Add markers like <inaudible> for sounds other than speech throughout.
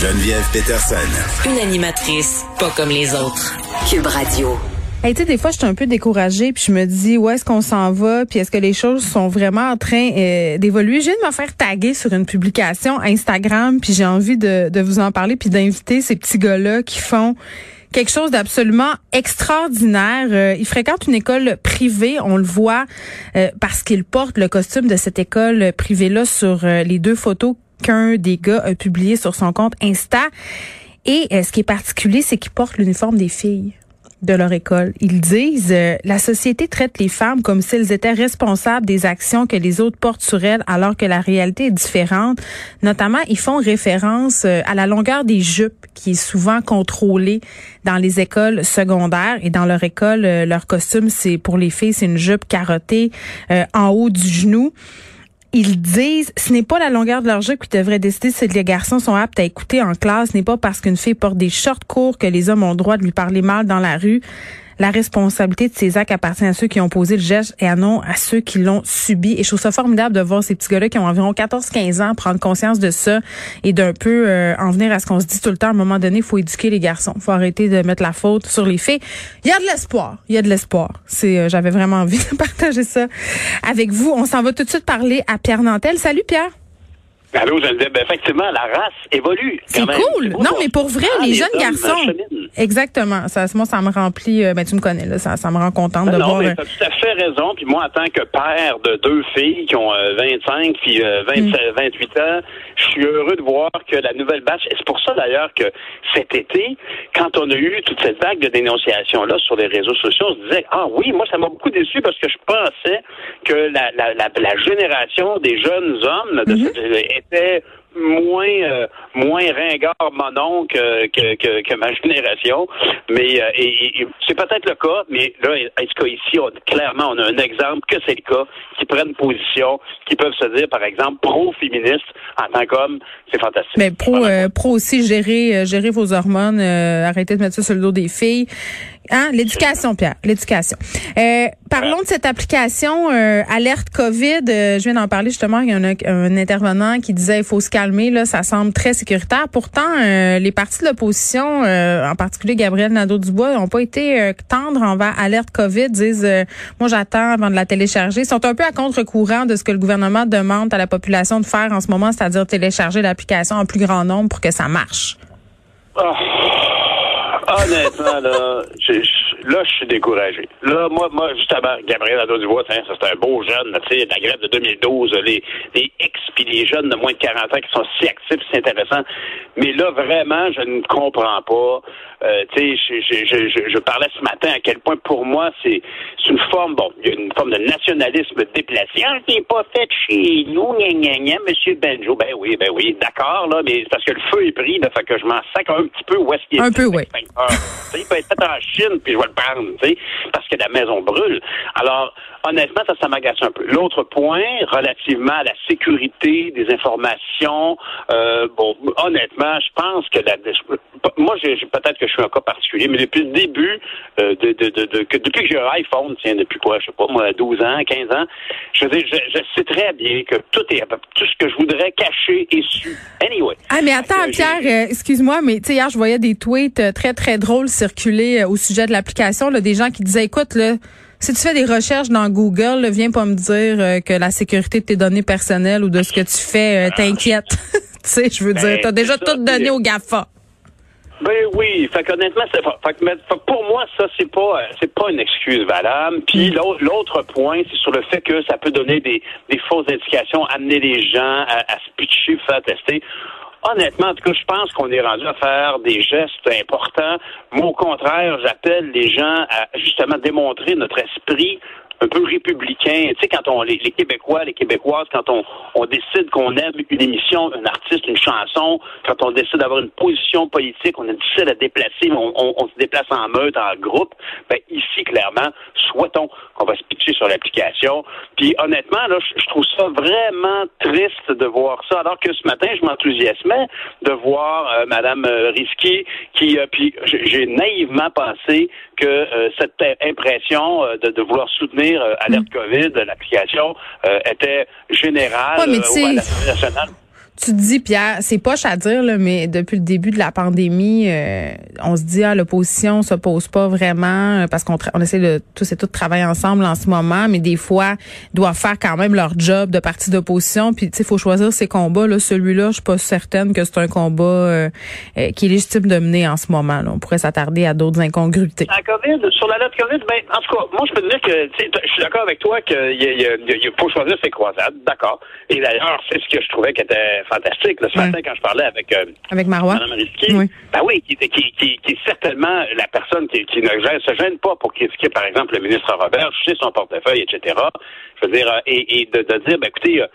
Geneviève Peterson. Une animatrice pas comme les autres. Cube Radio. Hey, tu sais, des fois, je suis un peu découragée, puis je me dis, où est-ce qu'on s'en va, puis est-ce que les choses sont vraiment en train euh, d'évoluer? Je viens de me faire taguer sur une publication Instagram, puis j'ai envie de, de vous en parler, puis d'inviter ces petits gars-là qui font quelque chose d'absolument extraordinaire. Euh, ils fréquentent une école privée, on le voit, euh, parce qu'ils portent le costume de cette école privée-là sur euh, les deux photos qu'un des gars a publié sur son compte Insta. Et euh, ce qui est particulier, c'est qu'ils portent l'uniforme des filles de leur école. Ils disent euh, la société traite les femmes comme si elles étaient responsables des actions que les autres portent sur elles alors que la réalité est différente. Notamment, ils font référence euh, à la longueur des jupes qui est souvent contrôlée dans les écoles secondaires et dans leur école leur costume c'est pour les filles, c'est une jupe carottée en haut du genou ils disent ce n'est pas la longueur de leur jupe qui devrait décider si les garçons sont aptes à écouter en classe, ce n'est pas parce qu'une fille porte des shorts courts que les hommes ont le droit de lui parler mal dans la rue. La responsabilité de ces actes appartient à ceux qui ont posé le geste et à non à ceux qui l'ont subi. Et je trouve ça formidable de voir ces petits gars-là qui ont environ 14-15 ans prendre conscience de ça et d'un peu euh, en venir à ce qu'on se dit tout le temps. À un moment donné, il faut éduquer les garçons. Faut arrêter de mettre la faute sur les filles. Il y a de l'espoir. Il y a de l'espoir. C'est, euh, j'avais vraiment <laughs> envie de partager ça avec vous. On s'en va tout de suite parler à Pierre Nantel. Salut Pierre. Allô, Geneviève. Ben, effectivement, la race évolue. C'est cool. Non, mais pour vrai, Ah, les, les jeunes hommes garçons. Exactement. Ça, moi, ça me remplit. euh, ben, tu me connais là. Ça, ça me rend contente de Ben non, voir. mais euh, t'as tout à fait raison. Puis moi, en tant que père de deux filles qui ont euh, 25 puis euh, 27, 28 ans, je suis heureux de voir que la nouvelle batch, c'est pour ça d'ailleurs que cet été, quand on a eu toute cette vague de dénonciations-là sur les réseaux sociaux, on se disait, ah oui, moi, ça m'a beaucoup déçu parce que je pensais que la, la, la, la génération des jeunes hommes de cette- était moins euh, moins ringard monon que, que, que, que ma génération. Mais euh, et, et- c'est peut-être le cas, mais là, en tout cas, ici, on, clairement, on a un exemple que c'est le cas, qui prennent position, qui peuvent se dire, par exemple, pro-féministe en tant qu'homme, c'est fantastique. Mais pro, euh, pro aussi gérer, euh, gérer vos hormones, euh, arrêtez de mettre ça sur le dos des filles. Hein? L'éducation, Pierre, l'éducation. Euh, parlons de cette application euh, Alerte COVID. Euh, je viens d'en parler justement. Il y a un, intervenant qui disait il faut se calmer. Là, ça semble très sécuritaire. Pourtant, euh, les partis de l'opposition, euh, en particulier Gabriel Nadeau-Dubois, n'ont pas été euh, tendres envers Alerte COVID. Disent moi j'attends avant de la télécharger. Ils sont un peu à contre-courant de ce que le gouvernement demande à la population de faire en ce moment, c'est-à-dire télécharger l'application en plus grand nombre pour que ça marche. Ah. Honnêtement, là, je- je- là, je suis découragé. Là, moi, moi, justement, Gabriel Nadeau-Dubois, c'est un beau jeune, tu sais, la grève de 2012, les, les ex puis les jeunes de moins de 40 ans qui sont si actifs, c'est intéressant. Mais là, vraiment, je ne comprends pas. Euh, tu sais, je, je, je, je- je parlais ce matin à quel point, pour moi, c'est c'est une forme, bon, il y a une forme de nationalisme déplacé. Ah, c'est pas fait chez nous, gna, gna, gna, monsieur Benjo. Ben oui, ben oui, d'accord, là, mais c'est parce que le feu est pris, là, fait que je m'en sac un petit peu où est-ce qu'il est Un peu, oui. Il peut être fait en Chine, puis je vais le prendre, tu sais, parce que la maison brûle. Alors, honnêtement, ça, ça m'agace un peu. L'autre point, relativement à la sécurité des informations, euh, bon, honnêtement, je pense que la, moi, peut-être que je suis un cas particulier, mais depuis le début, euh, de, de, de, de- que, depuis que j'ai un iPhone, tiens, depuis quoi, je sais pas, moi, 12 ans, 15 ans, je veux dire, je, je sais très bien que tout est, tout ce que je voudrais cacher est su. Anyway. Ah, mais attends, j'ai- Pierre, euh, excuse-moi, mais tu sais, hier, je voyais des tweets euh, très, très drôles circuler euh, au sujet de l'application, là, des gens qui disaient, écoute, là, si tu fais des recherches dans Google, là, viens pas me dire euh, que la sécurité de tes données personnelles ou de ce que tu fais euh, t'inquiète. <laughs> tu sais, je veux Ben, dire, t'as déjà ça, tout donné au GAFA. Ben oui, fait qu'honnêtement, c'est fait que, mais, fait que pour moi, ça, c'est pas euh, c'est pas une excuse valable. Puis l'autre l'autre point, c'est sur le fait que ça peut donner des, des fausses indications, amener les gens à, à se pitcher, faire tester. Honnêtement, en tout cas, je pense qu'on est rendu à faire des gestes importants. Moi, au contraire, j'appelle les gens à justement démontrer notre esprit un peu républicain. Tu sais, quand on, les, Québécois, les Québécoises, quand on, on décide qu'on aime une émission, un artiste, une chanson, quand on décide d'avoir une position politique, on a difficile à déplacer, on, on, se déplace en meute, en groupe. Ben, ici, clairement, souhaitons qu'on va se pitcher sur l'application. Puis honnêtement, là, je, trouve ça vraiment triste de voir ça, alors que ce matin, je m'enthousiasmais de voir euh, Madame euh, Risky qui, euh, puis j'ai naïvement pensé que euh, cette impression de, de, vouloir soutenir Alerte mm. COVID, l'application, était générale ouais, au nationale. Tu dis, Pierre, c'est poche à dire, là, mais depuis le début de la pandémie, euh, on se dit, ah, l'opposition s'oppose pas vraiment euh, parce qu'on on essaie de tous et toutes travailler ensemble en ce moment, mais des fois, ils doivent faire quand même leur job de parti d'opposition. Puis, tu sais, il faut choisir ses combats. Là, celui-là, je suis pas certaine que c'est un combat euh, qui est légitime de mener en ce moment. Là. On pourrait s'attarder à d'autres incongruités. La COVID, sur la lettre COVID, ben, en tout cas, moi, je peux te dire que je suis d'accord avec toi qu'il faut choisir ses croisades, d'accord. Et d'ailleurs, c'est ce que je trouvais qui était fantastique. ce matin, quand je parlais avec, euh, avec Marois. Mme Risky, oui. Ben oui, qui, qui, qui, qui, est certainement la personne qui, qui ne se gêne pas pour critiquer, par exemple, le ministre Robert, sais son portefeuille, etc. Je veux dire, euh, et, et de, de, dire, ben écoutez, euh,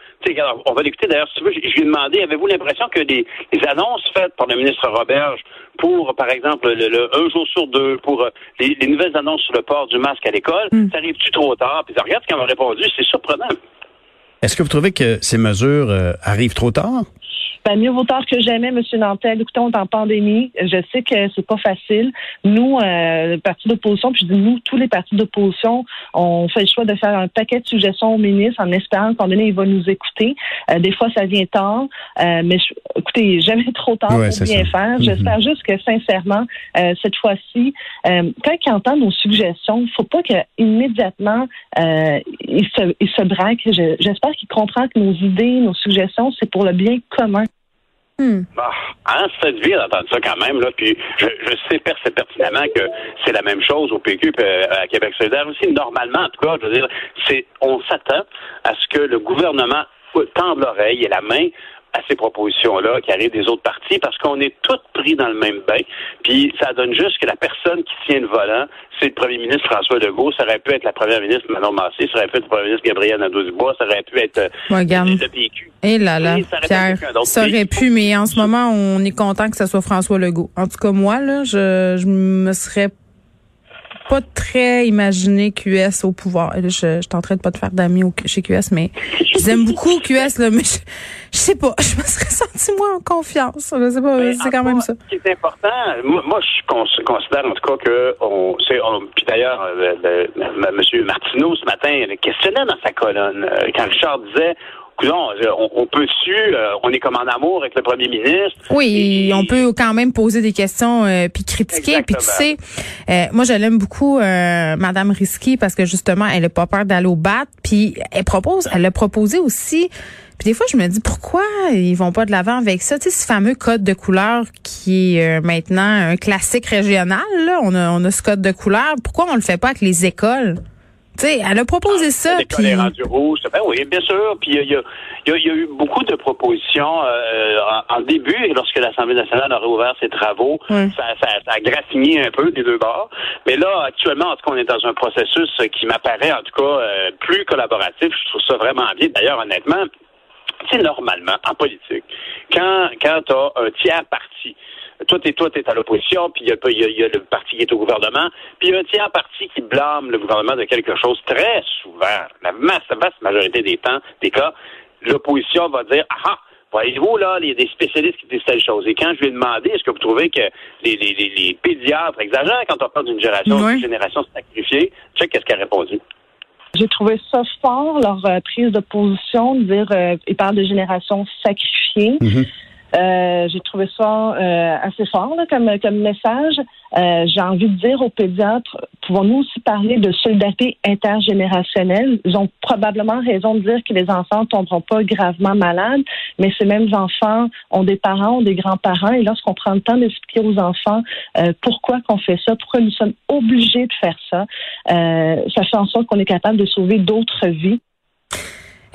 on va l'écouter d'ailleurs, si tu veux, je, lui ai demandé, avez-vous l'impression que les, les, annonces faites par le ministre Roberge pour, par exemple, le, un jour sur deux, pour les, les, nouvelles annonces sur le port du masque à l'école, mm. ça arrive-tu trop tard? Puis regarde ce qu'elle m'a répondu, c'est surprenant. Est-ce que vous trouvez que ces mesures euh, arrivent trop tard? Ben, mieux vaut tard que jamais, Monsieur Nantel. Écoutez, on est en pandémie. Je sais que c'est pas facile. Nous, euh, le parti d'opposition, puis je dis nous, tous les partis d'opposition, on fait le choix de faire un paquet de suggestions au ministre en espérant qu'en donné, il va nous écouter. Euh, des fois, ça vient tard, euh, mais écoutez, jamais <laughs> trop tard pour bien faire. Mm-hmm. J'espère juste que, sincèrement, euh, cette fois-ci, quand il entend nos suggestions, il faut pas qu'immédiatement il se, il se braque. J'espère qu'il comprend que nos idées, nos suggestions, c'est pour le bien commun. Hmm. Bah, hein, du bien d'entendre ça quand même. Là. Puis je, je sais pertinemment que c'est la même chose au PQ et euh, à Québec solidaire aussi. Normalement, en tout cas, je veux dire, c'est on s'attend à ce que le gouvernement tende l'oreille et la main à ces propositions-là qui arrivent des autres partis parce qu'on est tous pris dans le même bain. Puis ça donne juste que la personne qui tient le volant, c'est le premier ministre François Legault, ça aurait pu être la première ministre Manon Massé, ça aurait pu être le premier ministre Gabriel Nadeau-Dubois, ça aurait pu être euh, le PQ. Et là là, Pierre, ça aurait pu, mais en ce moment, on est content que ce soit François Legault. En tout cas, moi, là, je, je me serais pas très imaginé QS au pouvoir. Je, je, je tenterai de pas te faire d'amis chez QS, mais j'aime beaucoup QS, là, mais je, je, sais pas, <laughs> je me serais senti moins en confiance. Je sais pas, c'est quand même ça. Ce qui est important, moi, je considère en tout cas que on, puis d'ailleurs, euh, M. Martineau ce matin questionnait dans sa colonne euh, quand Richard disait on, on peut su, euh, on est comme en amour avec le premier ministre. Oui, on peut quand même poser des questions euh, puis critiquer. Puis tu sais, euh, moi je l'aime beaucoup, Madame Risky, parce que justement, elle n'a pas peur d'aller au bat. Puis elle propose, elle a proposé aussi. Puis des fois, je me dis pourquoi ils vont pas de l'avant avec ça? Tu sais, ce fameux code de couleur qui est maintenant un classique régional. Là, on a, on a ce code de couleur. Pourquoi on le fait pas avec les écoles? Tu sais, elle a proposé ah, ça. L'école est rendue rouge. Ben oui, bien sûr. Puis il y a, y, y a, eu beaucoup de propositions euh, en, début, lorsque l'Assemblée nationale a réouvert ses travaux, ça, ça, ça, a graffiné un peu des deux bords. Mais là, actuellement, en tout cas, on est dans un processus qui m'apparaît, en tout cas, euh, plus collaboratif. Je trouve ça vraiment bien. D'ailleurs, honnêtement, c'est normalement, en politique, quand, quand tu as un tiers parti toi, t'es toi, t'es à l'opposition, puis il y a, le parti qui est au gouvernement, puis il y a un tiers parti qui blâme le gouvernement de quelque chose. Très souvent, la masse, vaste majorité des temps, des cas, l'opposition va dire ah Voyez-vous, là, il y a des spécialistes qui disent telle chose. Et quand je lui ai demandé, est-ce que vous trouvez que les, les, les, pédiatres exagèrent quand on parle d'une génération, d'une génération sacrifiée? sais qu'est-ce qu'elle a répondu. J'ai trouvé ça fort, leur euh, prise de position, de dire, euh, ils parlent de génération sacrifiée. Mm-hmm. Euh, j'ai trouvé ça euh, assez fort comme, comme message. Euh, j'ai envie de dire aux pédiatres, pouvons-nous aussi parler de solidarité intergénérationnelle? Ils ont probablement raison de dire que les enfants ne tomberont pas gravement malades, mais ces mêmes enfants ont des parents, ont des grands-parents, et lorsqu'on prend le temps d'expliquer aux enfants pourquoi qu'on fait ça, pourquoi nous sommes obligés de faire ça, ça fait en sorte qu'on est capable de sauver d'autres vies.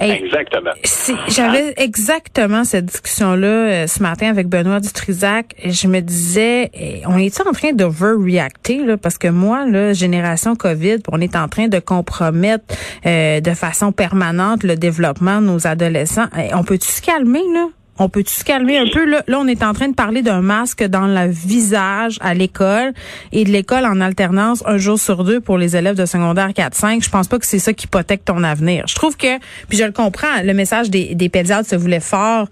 Hey, Exactement. si- J'avais exactement cette discussion-là euh, ce matin avec Benoît Dutrisac. Je me disais, eh, on est en train d'overreacter là, parce que moi, là, génération COVID, on est en train de compromettre euh, de façon permanente le développement de nos adolescents. Eh, on peut-tu se calmer là? On peut-tu se calmer un peu? Là, là, on est en train de parler d'un masque dans le visage à l'école et de l'école en alternance un jour sur deux pour les élèves de secondaire 4-5. Je pense pas que c'est ça qui hypothèque ton avenir. Je trouve que, puis je le comprends, le message des, des pédiatres se voulait fort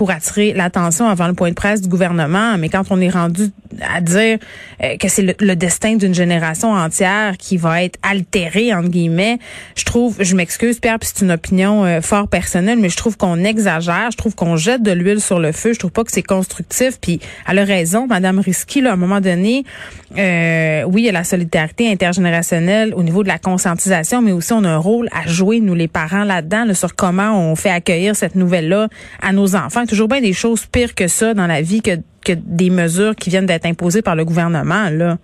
pour attirer l'attention avant le point de presse du gouvernement, mais quand on est rendu à dire euh, que c'est le, destin d'une génération entière qui va être altérée, entre guillemets, je trouve, je m'excuse Pierre, puis c'est une opinion euh, fort personnelle, mais je trouve qu'on exagère, je trouve qu'on jette l'huile sur le feu, je trouve pas que c'est constructif, puis elle a raison, Madame Risky, là, à un moment donné, euh, oui, il y a la solidarité intergénérationnelle au niveau de la conscientisation, mais aussi on a un rôle à jouer, nous les parents, là-dedans, là, sur comment on fait accueillir cette nouvelle-là à nos enfants. Toujours bien des choses pires que ça dans la vie que, des mesures qui viennent d'être imposées par le gouvernement, là.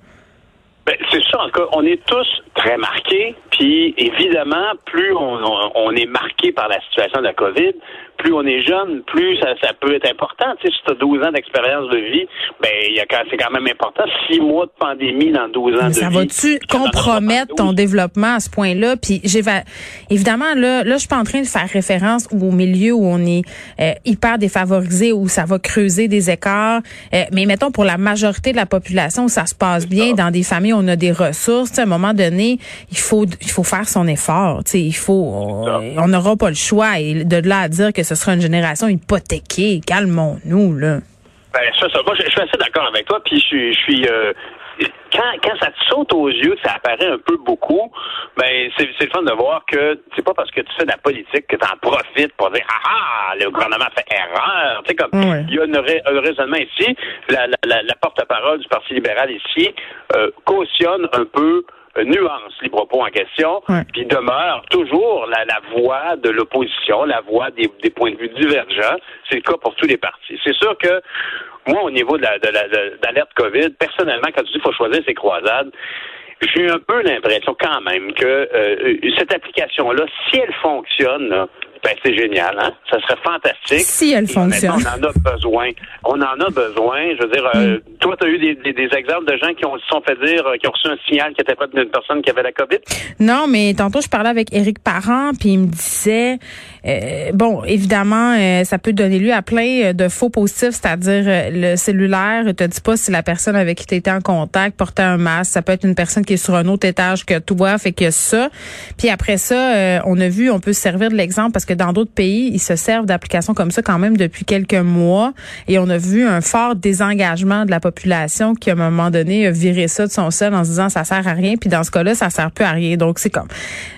Ben, c'est ça, en tout cas, on est tous très marqués, puis évidemment, plus on, on- on est marqué par la situation de la COVID, plus on est jeune, plus ça, ça peut être important. Tu sais, si tu as 12 ans d'expérience de vie, ben il y a quand- c'est quand même important. Six mois de pandémie dans 12 ans Mais de ça vie. va-tu ça donne compromettre ton 72. développement à ce point-là? Puis j'ai évidemment là, là, je suis pas en train de faire référence au milieu où on est euh, hyper défavorisé, où ça va creuser des écarts. Euh, mais mettons pour la majorité de la population où ça se passe bien, dans des familles où on a des ressources, tu sais, à un moment donné, il faut il faut faire son effort. Tu sais, il faut on on n'aura pas le choix. Et de là à dire que ce sera une génération hypothéquée, calmons-nous là. Ben, ça, ça, moi, je, je suis assez d'accord avec toi, puis je suis, je suis euh, quand, quand ça te saute aux yeux, que ça apparaît un peu beaucoup, ben, c'est, le fun de voir que c'est pas parce que tu fais de la politique que tu en profites pour dire, ah ah, le gouvernement fait erreur. Tu sais, comme, il y a une un raisonnement ici. La, la, la, la porte-parole du Parti libéral ici euh, cautionne un peu nuance les propos en question, Ouais. puis demeure toujours la, la voix de l'opposition, la voix des, des points de vue divergents. C'est le cas pour tous les partis. C'est sûr que moi, au niveau de la, de la- de- d'alerte COVID, personnellement, quand tu dis qu'il faut choisir ses croisades, j'ai un peu l'impression quand même que euh, cette application-là, si elle fonctionne, là, ben c'est génial, hein? Ça serait fantastique. Si elle fonctionne. On en a besoin. On en a besoin. Je veux dire, euh, toi, tu as eu des, des- des exemples de gens qui ont se sont fait dire, euh, qui ont reçu un signal qui était pas d'une personne qui avait la COVID? Non, mais tantôt je parlais avec Éric Parent, puis il me disait, euh, bon, évidemment, euh, ça peut donner lieu à plein euh, de faux positifs, c'est-à-dire euh, le cellulaire te dit pas si la personne avec qui tu étais en contact portait un masque. Ça peut être une personne qui est sur un autre étage que toi, fait que ça. Puis après ça, euh, on a vu, on peut se servir de l'exemple parce que dans d'autres pays, ils se servent d'applications comme ça quand même depuis quelques mois, et on a vu un fort désengagement de la population qui à un moment donné a viré ça de son sel en se disant ça sert à rien, puis dans ce cas-là, ça sert plus à rien. Donc c'est comme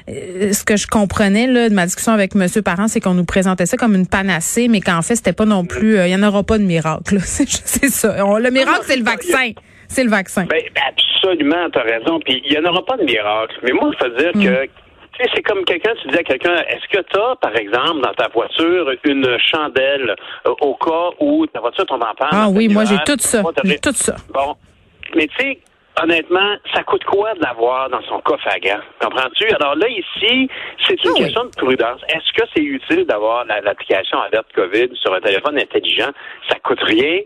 ce que je comprenais là de ma discussion avec Monsieur C'est qu'on nous présentait ça comme une panacée, mais qu'en fait c'était pas non plus, euh, il y en aura pas de miracle. <laughs> C'est ça. On- le miracle c'est le vaccin, c'est le vaccin. Ben, absolument, tu as raison. Puis il n'y en aura pas de miracle. Mais moi, je veux dire que tu sais, c'est comme quelqu'un, tu dis à quelqu'un, est-ce que tu as, par exemple, dans ta voiture, une chandelle euh, au cas où ta voiture tombe en panne? Ah oui, moi j'ai tout ça, j'ai tout ça. Bon. Mais tu sais, honnêtement, ça coûte quoi de l'avoir dans son coffre à gants? Comprends-tu? Alors là, ici, c'est une Ah oui. question de prudence. Est-ce que c'est utile d'avoir la- l'application alerte COVID sur un téléphone intelligent? Ça coûte rien.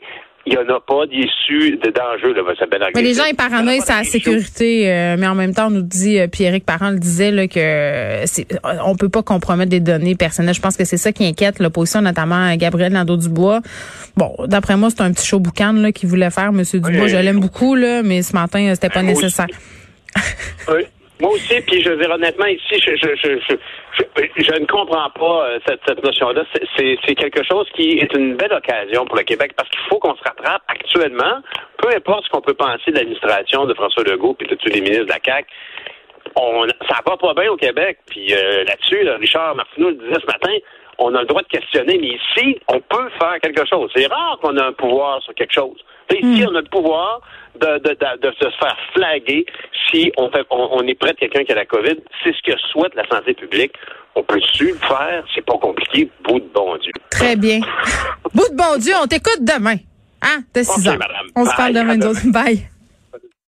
Il n'y en a pas d'issue de d'enjeu, là, s'appeler Mais les gens ils paranoïent ça la sécurité, euh, mais en même temps on nous dit, euh, puis Parent le disait là que euh, on peut pas compromettre des données personnelles. Je pense que c'est ça qui inquiète l'opposition, notamment euh, Gabriel Nadeau-Dubois. Bon, d'après moi c'est un petit show boucan là qu'il voulait faire, Monsieur Dubois. Oui. Je l'aime beaucoup là, mais ce matin euh, c'était pas nécessaire. Oui. Moi aussi, puis je veux dire honnêtement, ici, je, je, je, je, ne comprends pas euh, cette, cette notion-là. C'est- quelque chose qui est une belle occasion pour le Québec parce qu'il faut qu'on se rattrape actuellement, peu importe ce qu'on peut penser de l'administration de François Legault et de tous les ministres de la CAQ. On, ça va pas bien au Québec. Puis euh, là-dessus, là, Richard Martineau le disait ce matin, on a le droit de questionner, mais ici, on peut faire quelque chose. C'est rare qu'on a un pouvoir sur quelque chose. Ici, on a le pouvoir de, de, de, de se faire flaguer si on, fait, on, on est près de quelqu'un qui a la COVID. C'est ce que souhaite la santé publique. On peut-tu le faire? C'est pas compliqué. Bout de bon Dieu. Très bien. <laughs> Bout de bon Dieu, on t'écoute demain. Hein, de 6 Ok, heures. madame. On se parle demain, autres. Bye.